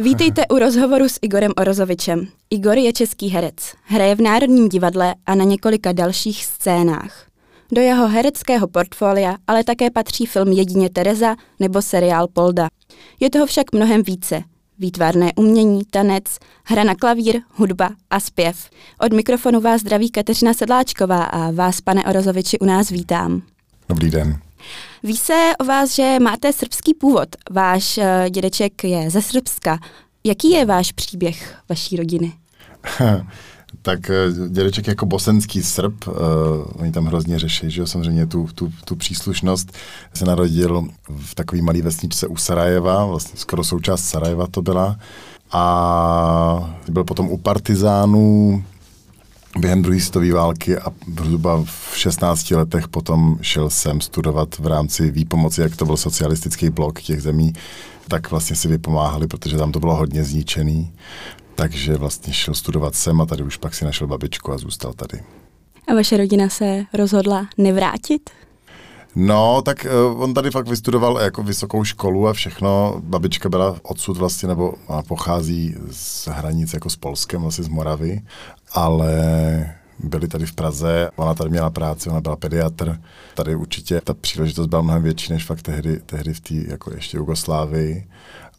Vítejte u rozhovoru s Igorem Orozovičem. Igor je český herec. Hraje v Národním divadle a na několika dalších scénách. Do jeho hereckého portfolia ale také patří film Jedině Tereza nebo seriál Polda. Je toho však mnohem více. Výtvarné umění, tanec, hra na klavír, hudba a zpěv. Od mikrofonu vás zdraví Kateřina Sedláčková a vás, pane Orozoviči, u nás vítám. Dobrý den. Ví se o vás, že máte srbský původ. Váš uh, dědeček je ze Srbska. Jaký je váš příběh vaší rodiny? tak eh, dědeček jako bosenský Srb, uh, oni tam hrozně řeší, že jo, samozřejmě tu, tu, tu příslušnost, se narodil v takové malé vesničce u Sarajeva, vlastně skoro součást Sarajeva to byla, a byl potom u partizánů, během druhé světové války a zhruba v 16 letech potom šel sem studovat v rámci výpomoci, jak to byl socialistický blok těch zemí, tak vlastně si vypomáhali, protože tam to bylo hodně zničený. Takže vlastně šel studovat sem a tady už pak si našel babičku a zůstal tady. A vaše rodina se rozhodla nevrátit? No, tak uh, on tady fakt vystudoval jako vysokou školu a všechno. Babička byla odsud vlastně, nebo pochází z hranic jako s Polskem, vlastně z Moravy, ale byli tady v Praze, ona tady měla práci, ona byla pediatr. Tady určitě ta příležitost byla mnohem větší než fakt tehdy, tehdy v té jako ještě Jugoslávii.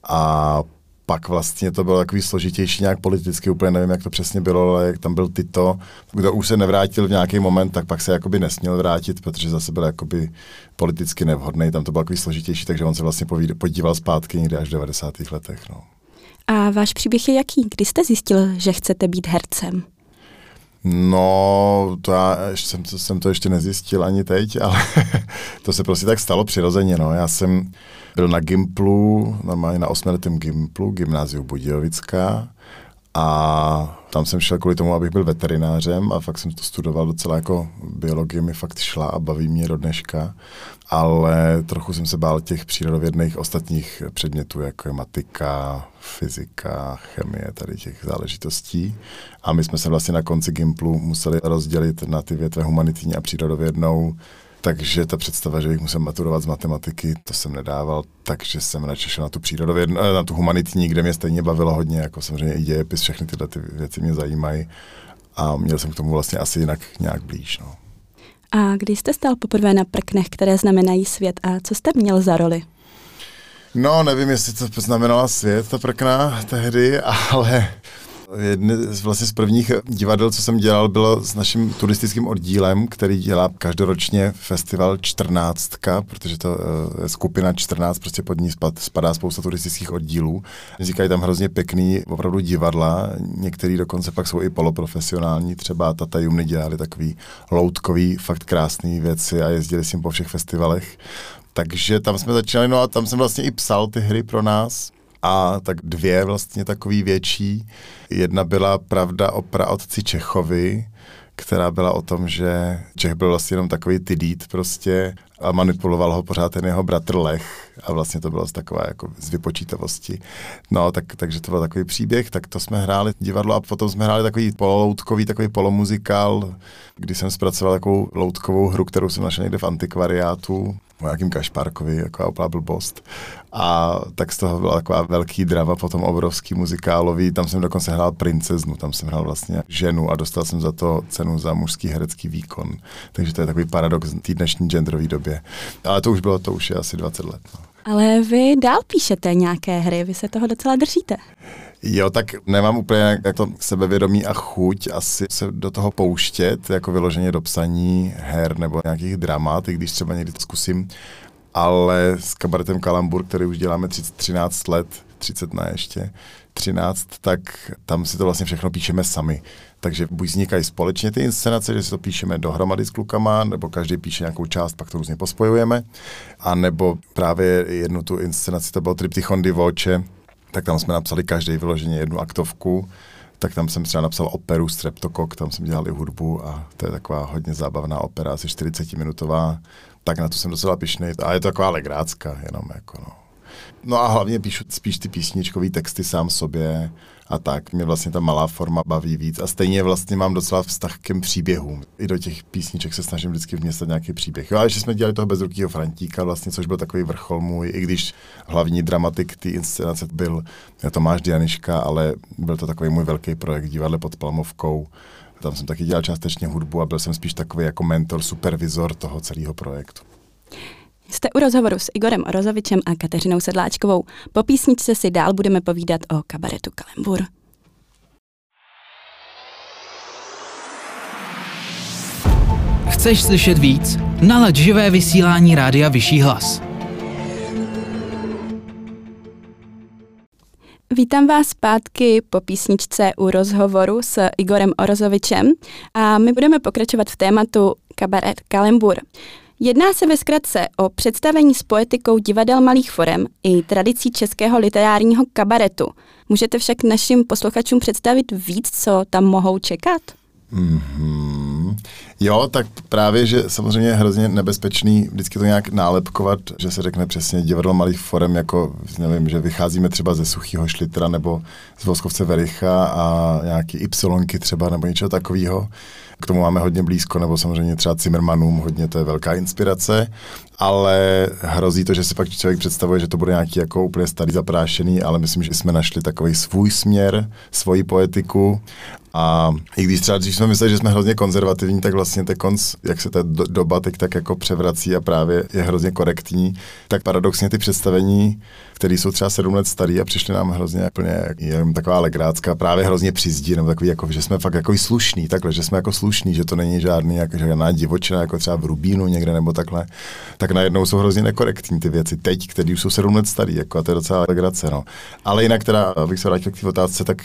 A pak vlastně to bylo takový složitější nějak politicky, úplně nevím, jak to přesně bylo, ale jak tam byl Tito, kdo už se nevrátil v nějaký moment, tak pak se jakoby nesměl vrátit, protože zase byl jakoby politicky nevhodný, tam to bylo takový složitější, takže on se vlastně podíval zpátky někdy až v 90. letech. No. A váš příběh je jaký? Kdy jste zjistil, že chcete být hercem? No, to já jsem, jsem to ještě nezjistil ani teď, ale to se prostě tak stalo přirozeně. No. Já jsem byl na Gimplu, normálně na osmiletém Gimplu, gymnáziu Budějovická. A tam jsem šel kvůli tomu, abych byl veterinářem a fakt jsem to studoval docela jako biologie mi fakt šla a baví mě do dneška, ale trochu jsem se bál těch přírodovědných ostatních předmětů, jako je matika, fyzika, chemie, tady těch záležitostí. A my jsme se vlastně na konci Gimplu museli rozdělit na ty větve humanitní a přírodovědnou, takže ta představa, že bych musel maturovat z matematiky, to jsem nedával, takže jsem radši šel na tu přírodovědnou, eh, na tu humanitní, kde mě stejně bavilo hodně, jako samozřejmě i dějepis, všechny tyhle ty věci mě zajímají a měl jsem k tomu vlastně asi jinak nějak blíž. No. A kdy jste stál poprvé na prknech, které znamenají svět a co jste měl za roli? No, nevím, jestli to znamenala svět, ta prkna tehdy, ale Jedny z, vlastně z prvních divadel, co jsem dělal, bylo s naším turistickým oddílem, který dělá každoročně festival 14, protože to eh, je skupina 14, prostě pod ní spadá spousta turistických oddílů. Vznikají tam hrozně pěkný opravdu divadla, některý dokonce pak jsou i poloprofesionální, třeba Tata Jumny dělali takový loutkový, fakt krásný věci a jezdili s ním po všech festivalech. Takže tam jsme začínali, no a tam jsem vlastně i psal ty hry pro nás, a tak dvě vlastně takový větší. Jedna byla Pravda o praotci Čechovi, která byla o tom, že Čech byl vlastně jenom takový tydít prostě a manipuloval ho pořád ten jeho bratr Lech a vlastně to bylo z takové jako z vypočítavosti. No, tak, takže to byl takový příběh, tak to jsme hráli divadlo a potom jsme hráli takový poloutkový, takový polomuzikál, kdy jsem zpracoval takovou loutkovou hru, kterou jsem našel někde v antikvariátu o nějakým Kašparkovi, jako úplná blbost. A tak z toho byla taková velký drama, potom obrovský muzikálový, tam jsem dokonce hrál princeznu, tam jsem hrál vlastně ženu a dostal jsem za to cenu za mužský herecký výkon. Takže to je takový paradox té dnešní genderové době. Ale to už bylo, to už je asi 20 let. No. Ale vy dál píšete nějaké hry, vy se toho docela držíte. Jo, tak nemám úplně jak to sebevědomí a chuť asi se do toho pouštět, jako vyloženě do psaní her nebo nějakých dramat, i když třeba někdy to zkusím. Ale s kabaretem Kalambur, který už děláme 30, 13 let, 30 na ještě, 13, tak tam si to vlastně všechno píšeme sami. Takže buď vznikají společně ty inscenace, že si to píšeme dohromady s klukama, nebo každý píše nějakou část, pak to různě pospojujeme, a nebo právě jednu tu inscenaci, to byl Triptychon Divoce, tak tam jsme napsali každý vyloženě jednu aktovku, tak tam jsem třeba napsal operu Streptokok, tam jsem dělal i hudbu a to je taková hodně zábavná opera, asi 40 minutová, tak na to jsem docela pišný. A je to taková legrácka jenom jako no. No a hlavně píšu spíš ty písničkové texty sám sobě a tak. Mě vlastně ta malá forma baví víc a stejně vlastně mám docela vztah k příběhům. I do těch písniček se snažím vždycky vměstat nějaký příběh. Jo, a ještě jsme dělali toho bezrukýho Frantíka, vlastně, což byl takový vrchol můj, i když hlavní dramatik té inscenace byl Tomáš Dianiška, ale byl to takový můj velký projekt divadle pod Palmovkou. Tam jsem taky dělal částečně hudbu a byl jsem spíš takový jako mentor, supervizor toho celého projektu. Jste u rozhovoru s Igorem Orozovičem a Kateřinou Sedláčkovou. Po písničce si dál budeme povídat o kabaretu Kalembur. Chceš slyšet víc? Nalaď živé vysílání Rádia Vyšší hlas. Vítám vás zpátky po písničce u rozhovoru s Igorem Orozovičem a my budeme pokračovat v tématu kabaret Kalembur. Jedná se ve zkratce o představení s poetikou divadel malých forem i tradicí českého literárního kabaretu. Můžete však našim posluchačům představit víc, co tam mohou čekat? Mm-hmm. Jo, tak právě, že samozřejmě je hrozně nebezpečný vždycky to nějak nálepkovat, že se řekne přesně divadlo malých forem, jako nevím, že vycházíme třeba ze Suchýho Šlitra nebo z Voskovce Vericha a nějaký Ypsilonky třeba nebo něčeho takového. K tomu máme hodně blízko, nebo samozřejmě třeba Zimmermanům, hodně to je velká inspirace, ale hrozí to, že si pak člověk představuje, že to bude nějaký jako úplně starý zaprášený, ale myslím, že jsme našli takový svůj směr, svoji poetiku a i když třeba když jsme mysleli, že jsme hrozně konzervativní, tak vlastně ten konc, jak se ta do, doba teď tak jako převrací a právě je hrozně korektní, tak paradoxně ty představení, které jsou třeba sedm let starý a přišly nám hrozně úplně jenom taková legrácká, právě hrozně přizdí, nebo takový, jako, že jsme fakt jako slušní, takhle, že jsme jako slušní, že to není žádný jako žádná divočina, jako třeba v Rubínu někde nebo takhle, tak najednou jsou hrozně nekorektní ty věci teď, které už jsou sedm let starý, jako a to je docela legrace, no. Ale jinak teda, abych se vrátil k té otázce, tak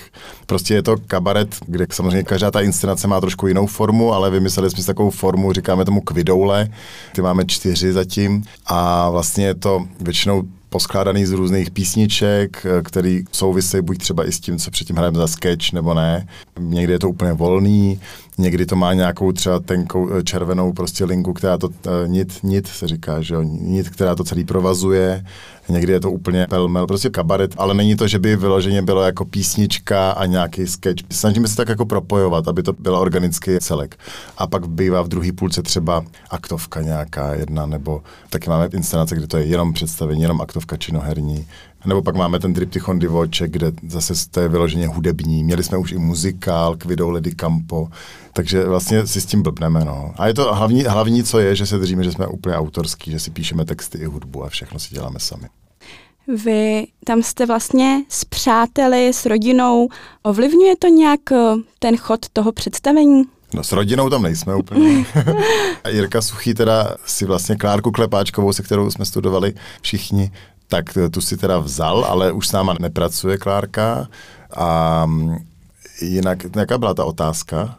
prostě je to kabaret, kde samozřejmě každá ta inscenace má trošku jinou formu, ale vymysleli jsme si takovou formu, říkáme tomu kvidoule, ty máme čtyři zatím a vlastně je to většinou poskládaný z různých písniček, který souvisejí buď třeba i s tím, co předtím hrajeme za sketch, nebo ne. Někdy je to úplně volný, někdy to má nějakou třeba tenkou eh, červenou prostě linku, která to, uh, nit, nit se říká, že jo, nit, která to celý provazuje, někdy je to úplně pelmel, prostě kabaret, ale není to, že by vyloženě bylo jako písnička a nějaký sketch. Snažíme se tak jako propojovat, aby to bylo organický celek. A pak bývá v druhé půlce třeba aktovka nějaká jedna, nebo taky máme inscenace, kde to je jenom představení, jenom aktovka činoherní, nebo pak máme ten Triptychon Divoče, kde zase to je vyloženě hudební. Měli jsme už i muzikál k videu Lady Campo, takže vlastně si s tím blbneme. No. A je to hlavní, hlavní, co je, že se držíme, že jsme úplně autorský, že si píšeme texty i hudbu a všechno si děláme sami. Vy tam jste vlastně s přáteli, s rodinou. Ovlivňuje to nějak eh, ten chod toho představení? No s rodinou tam nejsme úplně. a Jirka Suchý teda si vlastně Klárku Klepáčkovou, se kterou jsme studovali všichni, tak tu si teda vzal, ale už s náma nepracuje Klárka. A mm, jinak, jaká byla ta otázka?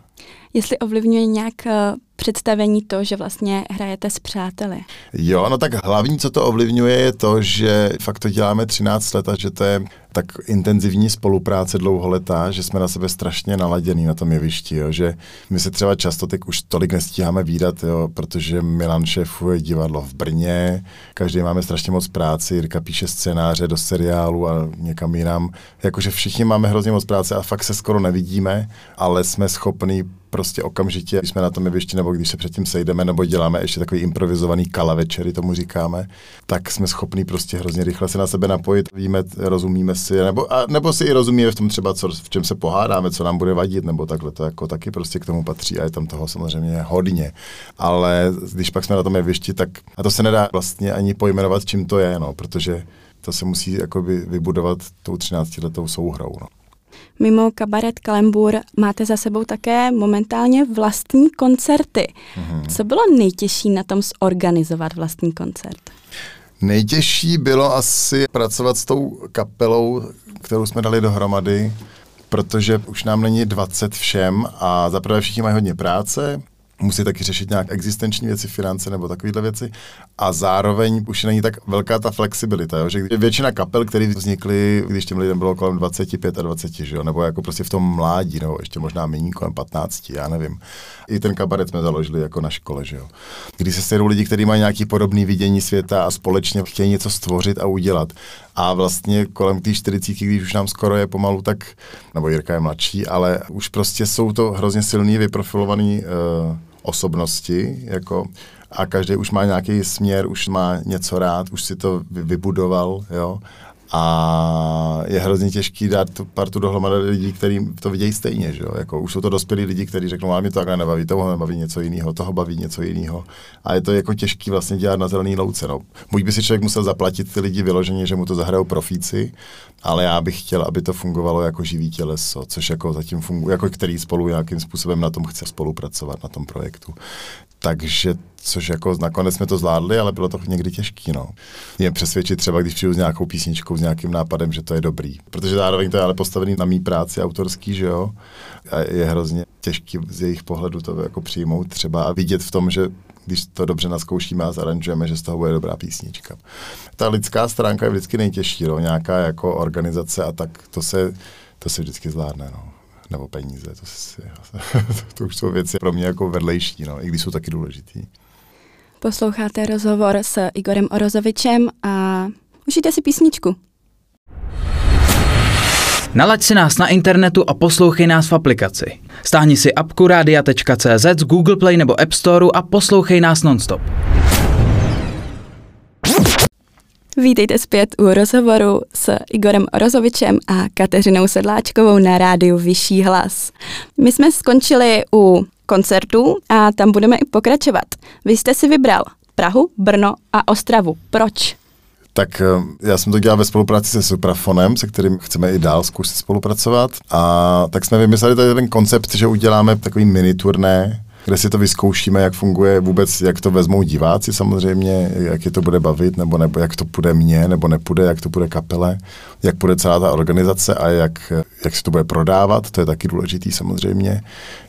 Jestli ovlivňuje nějak eh, představení to, že vlastně hrajete s přáteli. Jo, no tak hlavní, co to ovlivňuje, je to, že fakt to děláme 13 let a že to je tak intenzivní spolupráce dlouholetá, že jsme na sebe strašně naladěný na tom jevišti, jo, že my se třeba často teď už tolik nestíháme výdat, jo, protože Milan šéfuje divadlo v Brně, každý máme strašně moc práci, Jirka píše scénáře do seriálu a někam jinam, jakože všichni máme hrozně moc práce a fakt se skoro nevidíme, ale jsme schopní prostě okamžitě, když jsme na tom jevišti nebo když se předtím sejdeme nebo děláme ještě takový improvizovaný kala večery, tomu říkáme, tak jsme schopní prostě hrozně rychle se na sebe napojit, víme, rozumíme si, nebo, a, nebo si i rozumíme v tom třeba, co, v čem se pohádáme, co nám bude vadit, nebo takhle, to jako taky prostě k tomu patří a je tam toho samozřejmě hodně. Ale když pak jsme na tom jevišti, tak a to se nedá vlastně ani pojmenovat, čím to je, no, protože to se musí jakoby vybudovat tou 13 letou souhrou. No. Mimo kabaret Kalembur máte za sebou také momentálně vlastní koncerty. Mm-hmm. Co bylo nejtěžší na tom zorganizovat vlastní koncert? Nejtěžší bylo asi pracovat s tou kapelou, kterou jsme dali dohromady, protože už nám není 20 všem a zaprvé všichni mají hodně práce, musí taky řešit nějak existenční věci, finance nebo takovéhle věci. A zároveň už není tak velká ta flexibilita, jo? že většina kapel, které vznikly, když těm lidem bylo kolem 25 a 20, že jo? nebo jako prostě v tom mládí, nebo ještě možná méně kolem 15, já nevím. I ten kabaret jsme založili jako na škole, že jo. Když se sejdou lidi, kteří mají nějaký podobný vidění světa a společně chtějí něco stvořit a udělat. A vlastně kolem té 40, když už nám skoro je pomalu, tak, nebo Jirka je mladší, ale už prostě jsou to hrozně silný, vyprofilovaný uh, osobnosti, jako a každý už má nějaký směr, už má něco rád, už si to vybudoval, jo. A je hrozně těžký dát tu partu dohromady lidí, kteří to vidějí stejně, že jo? Jako, už jsou to dospělí lidi, kteří řeknou, ale mě to takhle nebaví, toho nebaví něco jiného, toho baví něco jiného. A je to jako těžký vlastně dělat na zelený louce. No. Buď by si člověk musel zaplatit ty lidi vyloženě, že mu to zahrajou profíci, ale já bych chtěl, aby to fungovalo jako živý těleso, což jako zatím funguje, jako který spolu nějakým způsobem na tom chce spolupracovat, na tom projektu. Takže což jako nakonec jsme to zvládli, ale bylo to někdy těžké. No. Mě přesvědčit třeba, když přijdu s nějakou písničkou, s nějakým nápadem, že to je dobrý. Protože zároveň to je ale postavený na mý práci autorský, že jo. A je hrozně těžký z jejich pohledu to jako přijmout třeba a vidět v tom, že když to dobře naskoušíme a zaranžujeme, že z toho bude dobrá písnička. Ta lidská stránka je vždycky nejtěžší, no. nějaká jako organizace a tak to se, to se vždycky zvládne. No nebo peníze. To, si, to, už jsou věci pro mě jako vedlejší, no, i když jsou taky důležitý. Posloucháte rozhovor s Igorem Orozovičem a užijte si písničku. Nalaď si nás na internetu a poslouchej nás v aplikaci. Stáhni si apku radia.cz z Google Play nebo App Store a poslouchej nás nonstop. Vítejte zpět u rozhovoru s Igorem Rozovičem a Kateřinou Sedláčkovou na rádiu Vyšší hlas. My jsme skončili u koncertů a tam budeme i pokračovat. Vy jste si vybral Prahu, Brno a Ostravu. Proč? Tak eh, já jsem to dělal ve spolupráci se Suprafonem, se kterým chceme i dál zkusit spolupracovat. A tak jsme vymysleli tady ten koncept, že uděláme takový mini turné, kde si to vyzkoušíme, jak funguje vůbec, jak to vezmou diváci samozřejmě, jak je to bude bavit, nebo, nebo jak to půjde mně, nebo nepůjde, jak to bude kapele, jak půjde celá ta organizace a jak, jak se to bude prodávat, to je taky důležitý samozřejmě,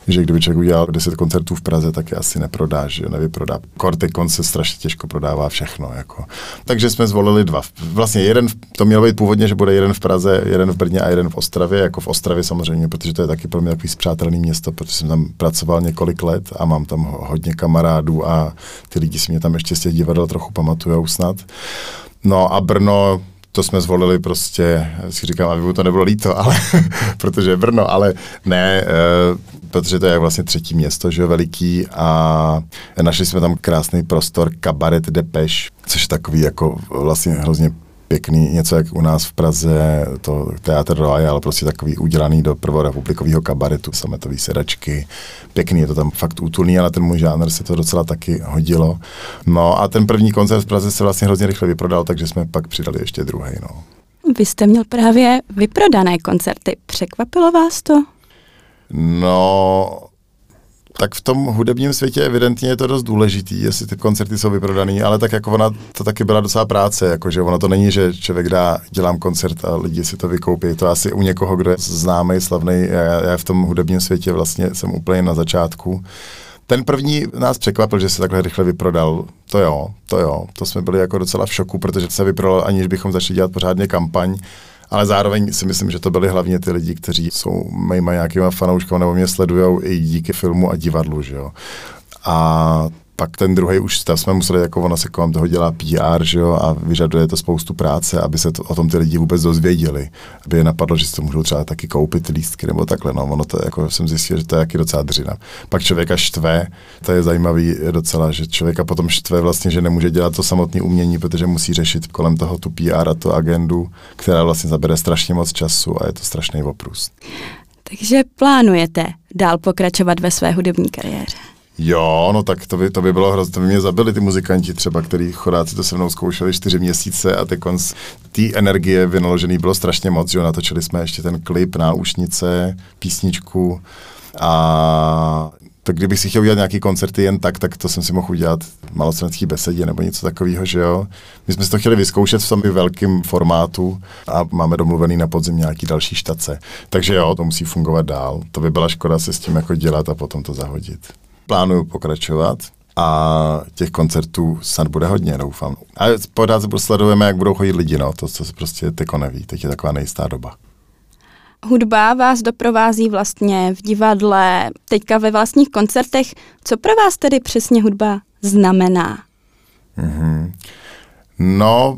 že kdyby člověk udělal 10 koncertů v Praze, tak je asi neprodá, že nevyprodá. Kortikon se strašně těžko prodává všechno. Jako. Takže jsme zvolili dva. Vlastně jeden, to mělo být původně, že bude jeden v Praze, jeden v Brně a jeden v Ostravě, jako v Ostravě samozřejmě, protože to je taky pro mě takový zpřátelný město, protože jsem tam pracoval několik let a mám tam hodně kamarádů a ty lidi si mě tam ještě z těch divadel trochu pamatujou snad. No a Brno, to jsme zvolili prostě, si říkám, aby mu to nebylo líto, ale, protože je Brno, ale ne, e, protože to je vlastně třetí město, že je veliký a našli jsme tam krásný prostor Kabaret Depeš, což je takový jako vlastně hrozně pěkný, něco jak u nás v Praze, to Teatr ale prostě takový udělaný do prvorepublikového kabaretu, sametový sedačky, pěkný, je to tam fakt útulný, ale ten můj žánr se to docela taky hodilo. No a ten první koncert v Praze se vlastně hrozně rychle vyprodal, takže jsme pak přidali ještě druhý. No. Vy jste měl právě vyprodané koncerty. Překvapilo vás to? No, tak v tom hudebním světě evidentně je to dost důležitý, jestli ty koncerty jsou vyprodaný, ale tak jako ona to taky byla docela práce, jakože ono to není, že člověk dá, dělám koncert a lidi si to vykoupí, to asi u někoho, kdo je známý, slavný, já, já v tom hudebním světě vlastně jsem úplně na začátku. Ten první nás překvapil, že se takhle rychle vyprodal. To jo, to jo, to jsme byli jako docela v šoku, protože se vyprodal, aniž bychom začali dělat pořádně kampaň ale zároveň si myslím, že to byli hlavně ty lidi, kteří jsou mýma nějakýma fanouškama nebo mě sledují i díky filmu a divadlu, že jo. A pak ten druhý už stav jsme museli, jako ono se kolem toho dělá PR, že jo, a vyžaduje to spoustu práce, aby se to, o tom ty lidi vůbec dozvěděli, aby je napadlo, že si to můžou třeba taky koupit lístky nebo takhle, no, ono to, jako jsem zjistil, že to je jaký docela dřina. Pak člověka štve, to je zajímavý docela, že člověka potom štve vlastně, že nemůže dělat to samotné umění, protože musí řešit kolem toho tu PR a tu agendu, která vlastně zabere strašně moc času a je to strašný oprus. Takže plánujete dál pokračovat ve své hudební kariéře? Jo, no tak to by, to by bylo hrozně, to by mě zabili ty muzikanti třeba, který choráci to se mnou zkoušeli čtyři měsíce a ty konc té energie vynaložený bylo strašně moc, že natočili jsme ještě ten klip, náušnice, písničku a tak kdybych si chtěl udělat nějaký koncerty jen tak, tak to jsem si mohl udělat v malostranský besedě nebo něco takového, že jo. My jsme si to chtěli vyzkoušet v tom velkém formátu a máme domluvený na podzim nějaký další štace. Takže jo, to musí fungovat dál. To by byla škoda se s tím jako dělat a potom to zahodit plánuju pokračovat a těch koncertů snad bude hodně, doufám. A pořád sledujeme, jak budou chodit lidi, no, to, co se prostě teko neví, teď je taková nejistá doba. Hudba vás doprovází vlastně v divadle, teďka ve vlastních koncertech. Co pro vás tedy přesně hudba znamená? Mm-hmm. No,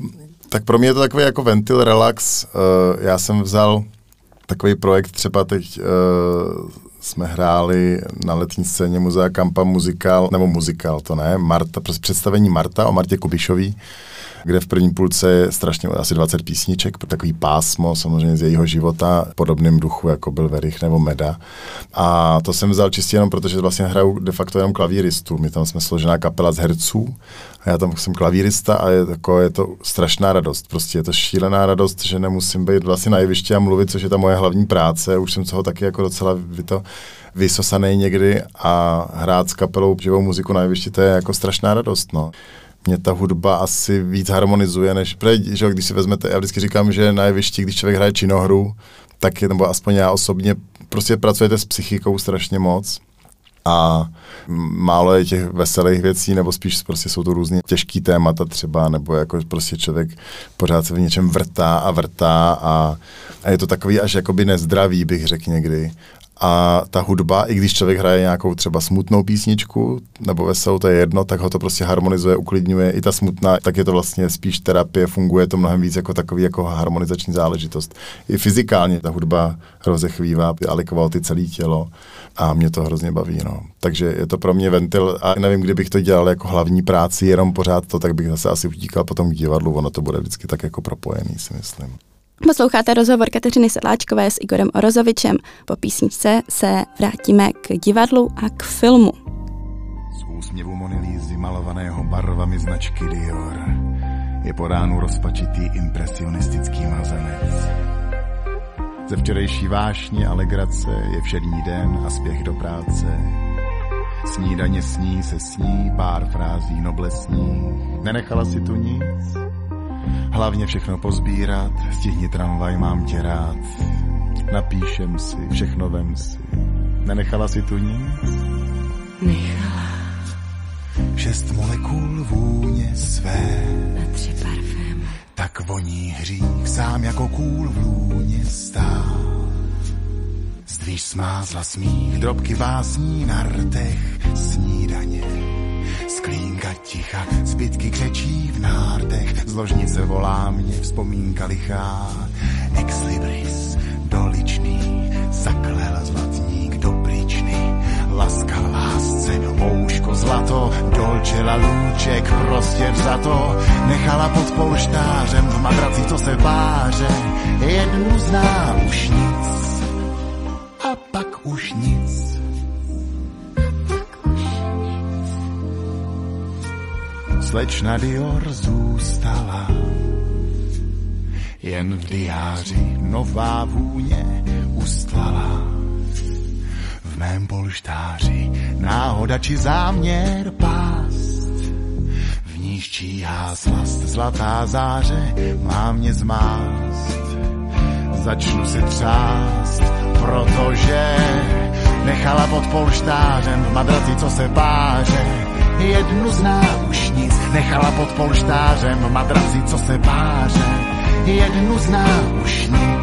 Tak pro mě je to takový jako ventil, relax. Uh, já jsem vzal takový projekt třeba teď uh, jsme hráli na letní scéně Muzea Kampa muzikál, nebo muzikál, to ne, Marta, představení Marta o Martě Kubišový, kde v první půlce je strašně asi 20 písniček, takový pásmo samozřejmě z jejího života, v podobném duchu, jako byl Verich nebo Meda. A to jsem vzal čistě jenom protože vlastně hraju de facto jenom klavíristu. My tam jsme složená kapela z herců a já tam jsem klavírista a je, jako, je to strašná radost. Prostě je to šílená radost, že nemusím být vlastně na jevišti a mluvit, což je ta moje hlavní práce. Už jsem toho taky jako docela vy to vysosaný někdy a hrát s kapelou živou muziku na jevišti, to je jako strašná radost. No mě ta hudba asi víc harmonizuje, než že když si vezmete, já vždycky říkám, že na jevišti, když člověk hraje činohru, tak je, nebo aspoň já osobně, prostě pracujete s psychikou strašně moc a málo je těch veselých věcí, nebo spíš prostě jsou to různě těžký témata třeba, nebo jako prostě člověk pořád se v něčem vrtá a vrtá a, a je to takový až jakoby nezdravý, bych řekl někdy a ta hudba, i když člověk hraje nějakou třeba smutnou písničku nebo veselou, to je jedno, tak ho to prostě harmonizuje, uklidňuje. I ta smutná, tak je to vlastně spíš terapie, funguje to mnohem víc jako takový jako harmonizační záležitost. I fyzikálně ta hudba rozechvívá, alikovalo ty celé tělo a mě to hrozně baví. No. Takže je to pro mě ventil a nevím, kdybych to dělal jako hlavní práci, jenom pořád to, tak bych zase asi utíkal potom k divadlu, ono to bude vždycky tak jako propojený, si myslím. Posloucháte rozhovor Kateřiny Sedláčkové s Igorem Orozovičem. Po písničce se vrátíme k divadlu a k filmu. Z úsměvu Monilízy malovaného barvami značky Dior je po ránu rozpačitý impresionistický mazanec. Ze včerejší vášně a legrace je všední den a spěch do práce. Snídaně sní se sní, pár frází noblesní. Nenechala si tu nic, Hlavně všechno pozbírat, stihni tramvaj, mám tě rád. Napíšem si, všechno vem si. Nenechala si tu nic? Nechala. Šest molekul vůně své. Na tři parfém. Tak voní hřích sám jako kůl v lůně stál. Zdvíš smázla smích, drobky básní na rtech, snídaně Sklínka ticha, zbytky křečí v nárdech, z ložnice volá mě vzpomínka lichá. Ex libris, doličný, zaklel zlatník do laska lásce, ouško zlato, dolčela lůček, prostě za to, nechala pod polštářem v madraci, co se páře, jednu zná už nic, slečna Dior zůstala. Jen v diáři nová vůně ustlala. V mém polštáři náhoda či záměr pást. V níž číhá slast zlatá záře má mě zmást. Začnu si třást, protože nechala pod polštářem v madraci, co se páře jednu zná už nic, nechala pod polštářem madraci, co se páře, jednu zná už nic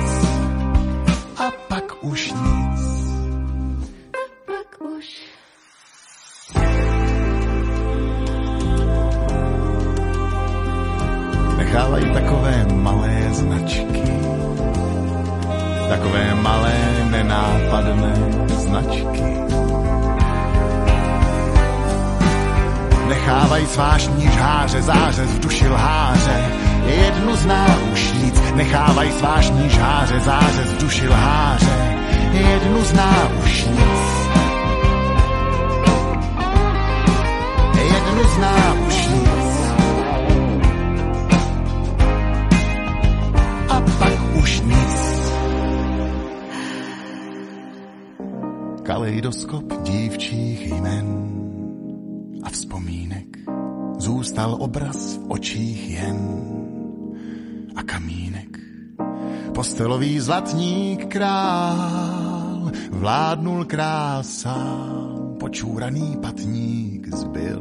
Postelový zlatník král vládnul krásám, počúraný patník zbyl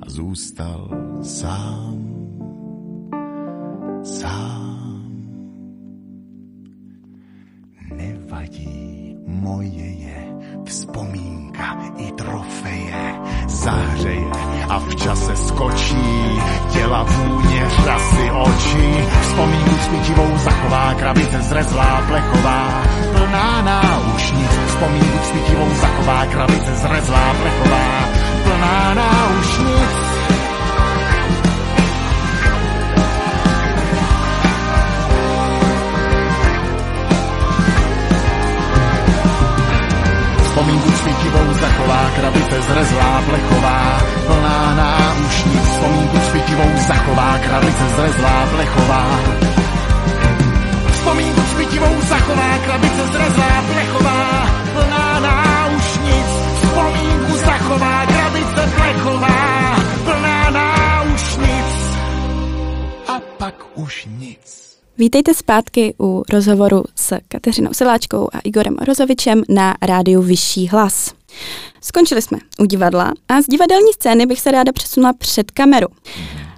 a zůstal sám, sám. Nevadí, moje je Vzpomínka i trofeje zahřeje a v čase skočí. Těla vůně, řasy očí. Vzpomínku smítivou zachová krabice zrezlá plechová. Plná náušnic. Vzpomínku smítivou zachová krabice zrezlá plechová. Plná náušnic. Svítivou zachová krabice zrezlá plechová, plná náušnic. Vzpomínku svítivou zachová krabice zrezlá plechová. Vítejte zpátky u rozhovoru s Kateřinou Siláčkou a Igorem Rozovičem na rádiu Vyšší hlas. Skončili jsme u divadla a z divadelní scény bych se ráda přesunula před kameru.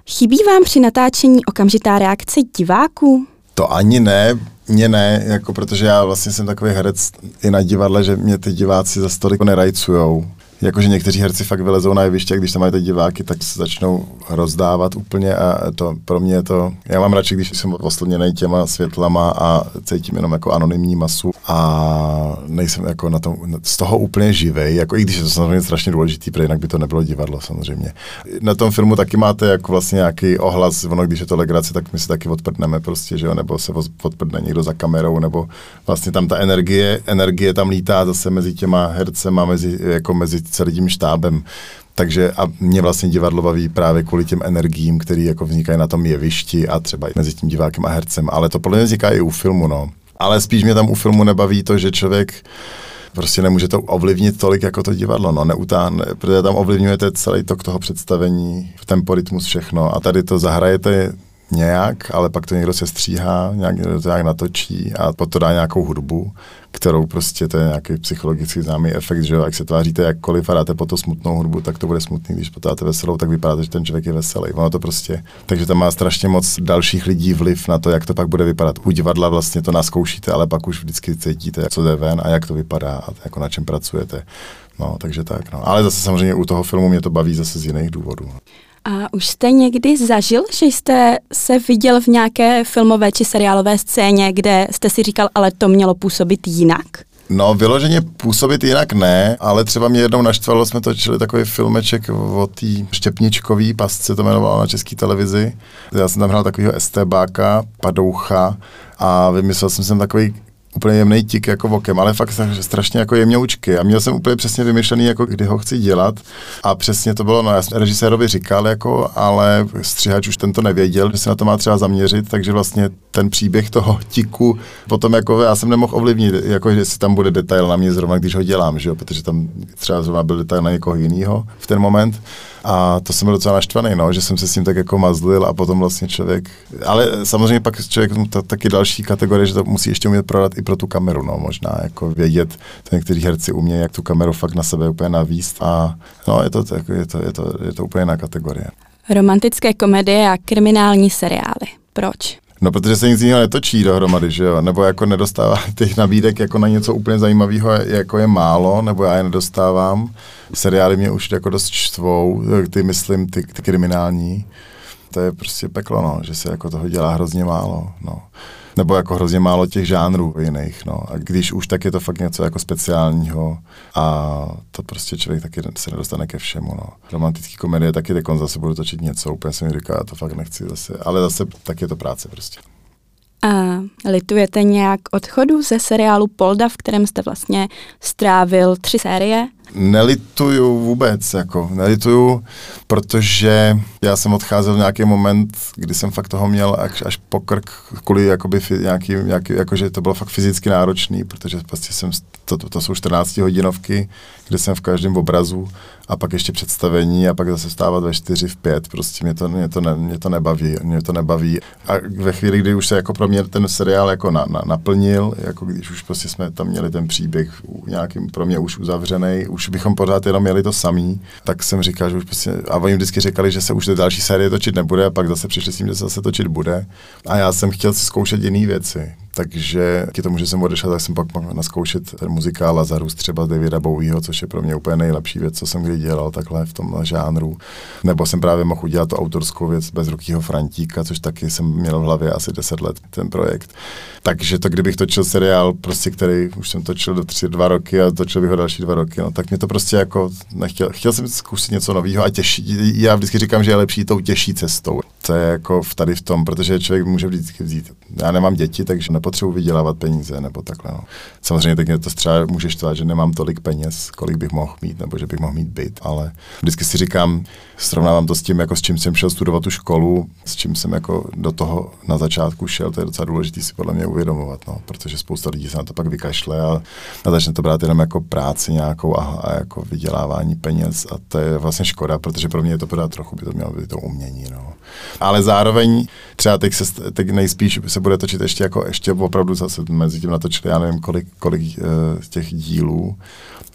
Chybí vám při natáčení okamžitá reakce diváků? To ani ne, mě ne, jako protože já vlastně jsem takový herec i na divadle, že mě ty diváci za stolik nerajcujou. Jakože někteří herci fakt vylezou na jeviště když tam mají ty diváky, tak se začnou rozdávat úplně a to pro mě je to, já mám radši, když jsem oslněný těma světlama a cítím jenom jako anonymní masu a nejsem jako na tom, z toho úplně živej, jako i když je to samozřejmě strašně důležitý, protože jinak by to nebylo divadlo samozřejmě. Na tom filmu taky máte jako vlastně nějaký ohlas, ono když je to legrace, tak my se taky odprdneme prostě, že jo, nebo se odprdne někdo za kamerou, nebo vlastně tam ta energie, energie tam lítá zase mezi těma hercema, mezi, jako mezi celým štábem. Takže a mě vlastně divadlo baví právě kvůli těm energiím, které jako vznikají na tom jevišti a třeba mezi tím divákem a hercem. Ale to podle mě vzniká i u filmu, no. Ale spíš mě tam u filmu nebaví to, že člověk prostě nemůže to ovlivnit tolik jako to divadlo, no, neutáhne, protože tam ovlivňujete celý tok toho představení, tempo, rytmus, všechno a tady to zahrajete nějak, ale pak to někdo se stříhá, nějak, někdo to nějak natočí a potom to dá nějakou hudbu, kterou prostě to je nějaký psychologicky známý efekt, že jak se tváříte jakkoliv a dáte po to smutnou hudbu, tak to bude smutný, když potáte veselou, tak vypadá, že ten člověk je veselý. Ono to prostě, takže tam má strašně moc dalších lidí vliv na to, jak to pak bude vypadat. U divadla vlastně to naskoušíte, ale pak už vždycky cítíte, co jde ven a jak to vypadá a jako na čem pracujete. No, takže tak, no. Ale zase samozřejmě u toho filmu mě to baví zase z jiných důvodů. A už jste někdy zažil, že jste se viděl v nějaké filmové či seriálové scéně, kde jste si říkal, ale to mělo působit jinak? No, vyloženě působit jinak ne, ale třeba mě jednou naštvalo, jsme točili takový filmeček o té štěpničkový pasce, to jmenovalo na české televizi. Já jsem tam hrál takového estébáka, padoucha a vymyslel jsem sem takový úplně jemný tik jako vokem, ale fakt strašně jako jemňoučky. A měl jsem úplně přesně vymyšlený, jako kdy ho chci dělat. A přesně to bylo, no já jsem režisérovi říkal, jako, ale střihač už tento nevěděl, že se na to má třeba zaměřit, takže vlastně ten příběh toho tiku potom jako já jsem nemohl ovlivnit, jako že si tam bude detail na mě zrovna, když ho dělám, že jo? protože tam třeba zrovna byl detail na někoho jiného v ten moment. A to jsem byl docela naštvaný, no, že jsem se s tím tak jako mazlil a potom vlastně člověk, ale samozřejmě pak člověk to taky další kategorie, že to musí ještě umět prodat i pro tu kameru, no, možná jako vědět, to někteří herci umějí, jak tu kameru fakt na sebe úplně navíst a no, je to, jako, je to, je to, je to úplně jiná kategorie. Romantické komedie a kriminální seriály. Proč? No, protože se nic jiného netočí dohromady, že jo? Nebo jako nedostává těch nabídek jako na něco úplně zajímavého, jako je málo, nebo já je nedostávám. Seriály mě už jako dost čtvou, ty myslím, ty, ty kriminální. To je prostě peklo, no, že se jako toho dělá hrozně málo, no. Nebo jako hrozně málo těch žánrů jiných, no. A když už, tak je to fakt něco jako speciálního a to prostě člověk taky se nedostane ke všemu, no. Romantický komedie taky teď zase budu točit něco, úplně se mi říká, já to fakt nechci zase, ale zase tak je to práce prostě. A litujete nějak odchodu ze seriálu Polda, v kterém jste vlastně strávil tři série? Nelituju vůbec, jako nelituju, protože já jsem odcházel v nějaký moment, kdy jsem fakt toho měl až, až po krk, kvůli jakoby nějaký, nějaký, jakože to bylo fakt fyzicky náročný, protože prostě jsem, to, to, to jsou 14 hodinovky, kde jsem v každém obrazu a pak ještě představení a pak zase stávat ve čtyři, v pět, prostě mě to, mě to, ne, mě to nebaví, mě to nebaví. A ve chvíli, kdy už se jako pro mě ten seriál jako na, na, naplnil, jako když už prostě jsme tam měli ten příběh nějakým pro mě už uzavřený, už bychom pořád jenom měli to samý, tak jsem říkal, že už prostě, a oni vždycky říkali, že se už ty další série točit nebude a pak zase přišli s tím, že se zase točit bude. A já jsem chtěl zkoušet jiné věci. Takže díky tomu, že jsem odešel, tak jsem pak mohl naskoušet ten muzikál Lazarus třeba Davida Bowieho, což je pro mě úplně nejlepší věc, co jsem kdy dělal takhle v tomhle žánru. Nebo jsem právě mohl udělat tu autorskou věc bez rukýho Frantíka, což taky jsem měl v hlavě asi 10 let ten projekt. Takže to, kdybych točil seriál, prostě, který už jsem točil do tři, dva roky a točil bych ho další dva roky, no, tak mě to prostě jako nechtěl. Chtěl jsem zkusit něco nového a těžší. Já vždycky říkám, že je lepší tou těžší cestou. To je jako v tady v tom, protože člověk může vždycky vzít. Já nemám děti, takže nepotřebuji vydělávat peníze nebo takhle. No. Samozřejmě tak mě to třeba může štvat, že nemám tolik peněz, kolik bych mohl mít, nebo že bych mohl mít byt, ale vždycky si říkám, srovnávám to s tím, jako s čím jsem šel studovat tu školu, s čím jsem jako do toho na začátku šel, to je docela důležité si podle mě uvědomovat, no, protože spousta lidí se na to pak vykašle a, a začne to brát jenom jako práci nějakou a, a jako vydělávání peněz a to je vlastně škoda, protože pro mě je to pořád trochu by to mělo být to umění. No. Ale zároveň třeba teď, se, teď nejspíš se bude točit ještě jako ještě opravdu zase mezi tím natočili, já nevím kolik, kolik uh, těch dílů.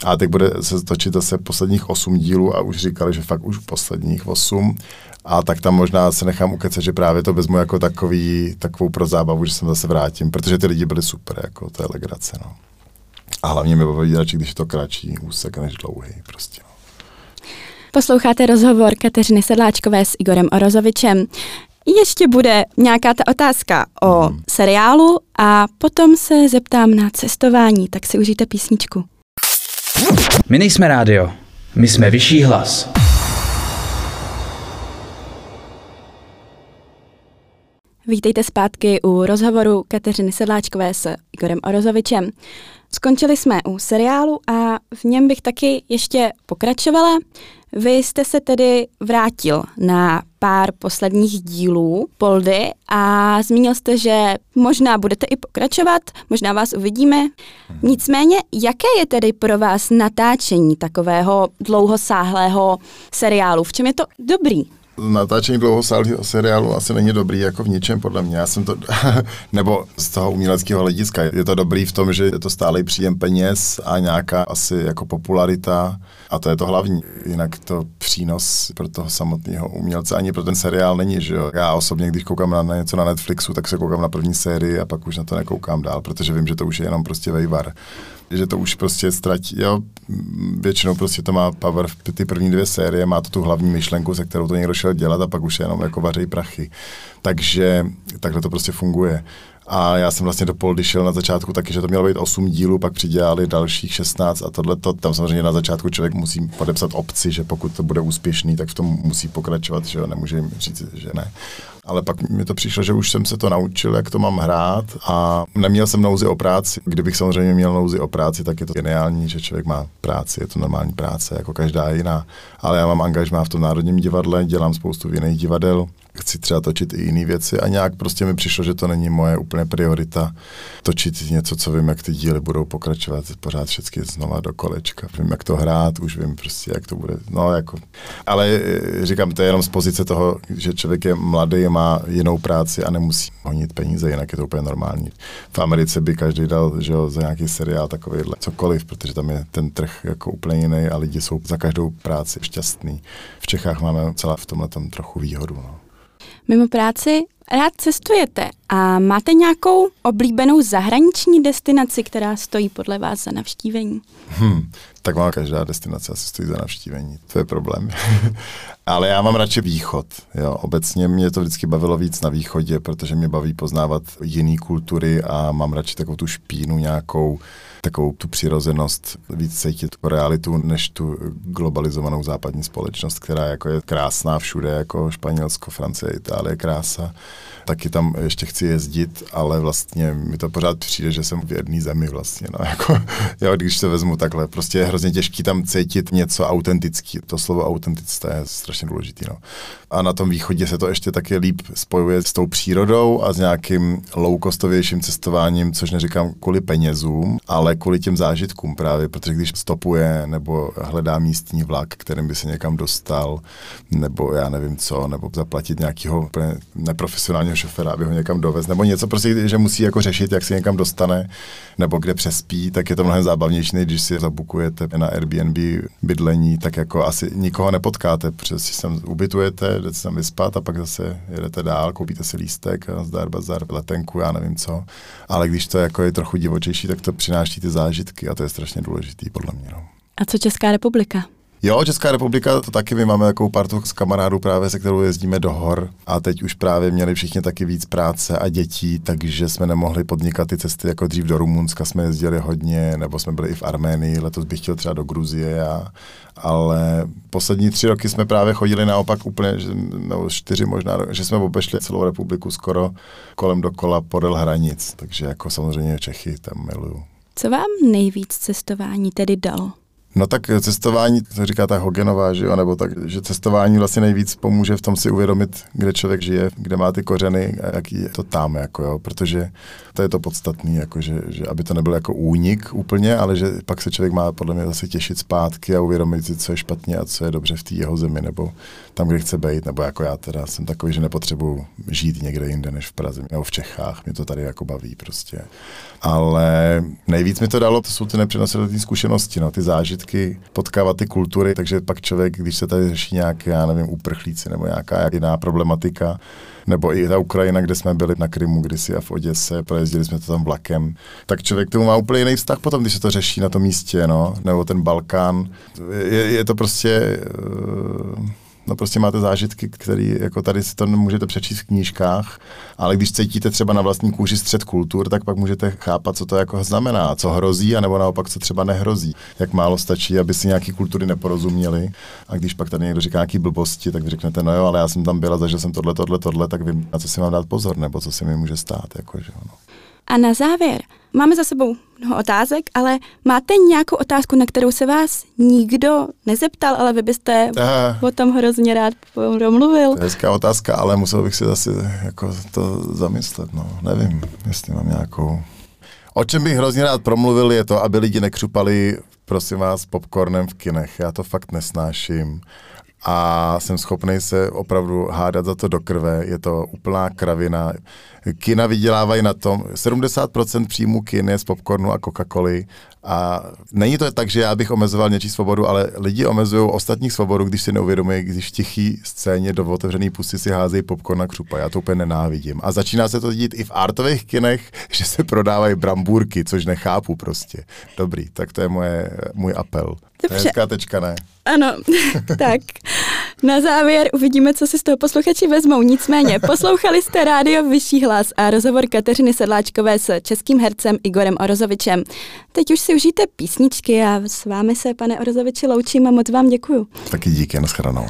A teď bude se točit zase posledních osm dílů a už říkali, že fakt už posledních osm. A tak tam možná se nechám ukecat, že právě to vezmu jako takový, takovou pro zábavu, že se zase vrátím, protože ty lidi byli super, jako to je legrace, no. A hlavně mi baví radši, když je to kratší úsek než dlouhý, prostě. No. Posloucháte rozhovor Kateřiny Sedláčkové s Igorem Orozovičem. Ještě bude nějaká ta otázka o hmm. seriálu a potom se zeptám na cestování, tak si užijte písničku. My nejsme rádio, my jsme vyšší hlas. Vítejte zpátky u rozhovoru Kateřiny Sedláčkové s Igorem Orozovičem. Skončili jsme u seriálu a v něm bych taky ještě pokračovala. Vy jste se tedy vrátil na pár posledních dílů Poldy a zmínil jste, že možná budete i pokračovat, možná vás uvidíme. Nicméně, jaké je tedy pro vás natáčení takového dlouhosáhlého seriálu? V čem je to dobrý? Natáčení dlouhosáhlého seriálu asi není dobrý jako v ničem, podle mě. Já jsem to, nebo z toho uměleckého hlediska. Je to dobrý v tom, že je to stálý příjem peněz a nějaká asi jako popularita a to je to hlavní. Jinak to přínos pro toho samotného umělce ani pro ten seriál není, že jo. Já osobně, když koukám na, něco na Netflixu, tak se koukám na první sérii a pak už na to nekoukám dál, protože vím, že to už je jenom prostě vejvar že to už prostě ztratí, jo, většinou prostě to má power v ty první dvě série, má to tu hlavní myšlenku, se kterou to někdo šel dělat a pak už je jenom jako vařej prachy. Takže takhle to prostě funguje. A já jsem vlastně do Poldy šel na začátku taky, že to mělo být 8 dílů, pak přidělali dalších 16 a tohle to, tam samozřejmě na začátku člověk musí podepsat obci, že pokud to bude úspěšný, tak v tom musí pokračovat, že jo, nemůže jim říct, že ne ale pak mi to přišlo, že už jsem se to naučil, jak to mám hrát a neměl jsem nouzi o práci. Kdybych samozřejmě měl nouzi o práci, tak je to geniální, že člověk má práci, je to normální práce, jako každá jiná. Ale já mám angažmá v tom Národním divadle, dělám spoustu jiných divadel, chci třeba točit i jiné věci a nějak prostě mi přišlo, že to není moje úplně priorita točit něco, co vím, jak ty díly budou pokračovat pořád všechny znova do kolečka. Vím, jak to hrát, už vím prostě, jak to bude. No, jako. Ale eh, říkám, to je jenom z pozice toho, že člověk je mladý, má jinou práci a nemusí honit peníze, jinak je to úplně normální. V Americe by každý dal že jo, za nějaký seriál takovýhle cokoliv, protože tam je ten trh jako úplně jiný a lidi jsou za každou práci šťastný. V Čechách máme celá v tomhle trochu výhodu. No. Mimo práci rád cestujete a máte nějakou oblíbenou zahraniční destinaci, která stojí podle vás za navštívení? Hmm, tak má každá destinace asi stojí za navštívení, to je problém. Ale já mám radši východ. Jo. Obecně mě to vždycky bavilo víc na východě, protože mě baví poznávat jiné kultury a mám radši takovou tu špínu nějakou, takovou tu přirozenost, víc cítit realitu, než tu globalizovanou západní společnost, která jako je krásná všude, jako Španělsko, Francie, Itálie, krása. Taky tam ještě chci jezdit, ale vlastně mi to pořád přijde, že jsem v jedné zemi vlastně. No, jako, jo, když se vezmu takhle, prostě hrozně těžký tam cítit něco autentický. To slovo autenticita je strašně důležitý. No. A na tom východě se to ještě taky líp spojuje s tou přírodou a s nějakým low-costovějším cestováním, což neříkám kvůli penězům, ale kvůli těm zážitkům právě, protože když stopuje nebo hledá místní vlak, kterým by se někam dostal, nebo já nevím co, nebo zaplatit nějakého neprofesionálního šoféra, aby ho někam dovez, nebo něco prostě, že musí jako řešit, jak se někam dostane, nebo kde přespí, tak je to mnohem zábavnější, než když si zabukuje jdete na Airbnb bydlení, tak jako asi nikoho nepotkáte, protože si sem ubytujete, jdete tam vyspat a pak zase jedete dál, koupíte si lístek, zdar, bazar, letenku, já nevím co. Ale když to jako je trochu divočejší, tak to přináší ty zážitky a to je strašně důležitý podle mě. No. A co Česká republika? Jo, Česká republika, to taky my máme takovou partu s kamarádů právě, se kterou jezdíme do hor a teď už právě měli všichni taky víc práce a dětí, takže jsme nemohli podnikat ty cesty jako dřív do Rumunska jsme jezdili hodně, nebo jsme byli i v Arménii, letos bych chtěl třeba do Gruzie, a, ale poslední tři roky jsme právě chodili naopak úplně, že, nebo čtyři možná, že jsme obešli celou republiku skoro kolem dokola podél hranic, takže jako samozřejmě Čechy tam miluju. Co vám nejvíc cestování tedy dalo? No tak cestování, to říká ta Hogenová, že jo, nebo tak, že cestování vlastně nejvíc pomůže v tom si uvědomit, kde člověk žije, kde má ty kořeny a jaký je to tam, jako jo, protože to je to podstatné, jako že, že, aby to nebyl jako únik úplně, ale že pak se člověk má podle mě zase těšit zpátky a uvědomit si, co je špatně a co je dobře v té jeho zemi, nebo tam, kde chce být, nebo jako já teda jsem takový, že nepotřebuji žít někde jinde než v Praze nebo v Čechách, mě to tady jako baví prostě. Ale nejvíc mi to dalo, to jsou ty nepřenositelné zkušenosti, no, ty zážitky, potkávat ty kultury, takže pak člověk, když se tady řeší nějaké, já nevím, uprchlíci nebo nějaká jiná problematika, nebo i ta Ukrajina, kde jsme byli na Krymu kdysi a v Oděse, projezdili jsme to tam vlakem, tak člověk tomu má úplně jiný vztah potom, když se to řeší na tom místě, no, nebo ten Balkán. Je, je to prostě... Uh, no prostě máte zážitky, které jako tady si to můžete přečíst v knížkách, ale když cítíte třeba na vlastní kůži střed kultur, tak pak můžete chápat, co to jako znamená, co hrozí, anebo naopak, co třeba nehrozí. Jak málo stačí, aby si nějaký kultury neporozuměli. A když pak tady někdo říká nějaký blbosti, tak vy řeknete, no jo, ale já jsem tam byla, zažil jsem tohle, tohle, tohle, tak vím, na co si mám dát pozor, nebo co se mi může stát. Jako, že, no. A na závěr, máme za sebou mnoho otázek, ale máte nějakou otázku, na kterou se vás nikdo nezeptal, ale vy byste Eh. o tom hrozně rád promluvil? To je hezká otázka, ale musel bych si zase jako to zamyslet, no. Nevím, jestli mám nějakou... O čem bych hrozně rád promluvil, je to, aby lidi nekřupali, prosím vás, popcornem v kinech. Já to fakt nesnáším a jsem schopný se opravdu hádat za to do krve. Je to úplná kravina. Kina vydělávají na tom, 70% příjmu kin je z popcornu a Coca-Coly a není to tak, že já bych omezoval něčí svobodu, ale lidi omezují ostatních svobodu, když si neuvědomují, když v tichý scéně do otevřený pusty si házejí popcorn a křupa. Já to úplně nenávidím. A začíná se to dít i v artových kinech, že se prodávají brambůrky, což nechápu prostě. Dobrý, tak to je moje, můj apel. To je Dobře. hezká tečka, ne? Ano, tak. Na závěr uvidíme, co si z toho posluchači vezmou. Nicméně, poslouchali jste rádio Vyšší hlas a rozhovor Kateřiny Sedláčkové s českým hercem Igorem Orozovičem. Teď už si užijte písničky a s vámi se, pane Orozoviči, loučím a moc vám děkuju. Taky díky, nashledanou.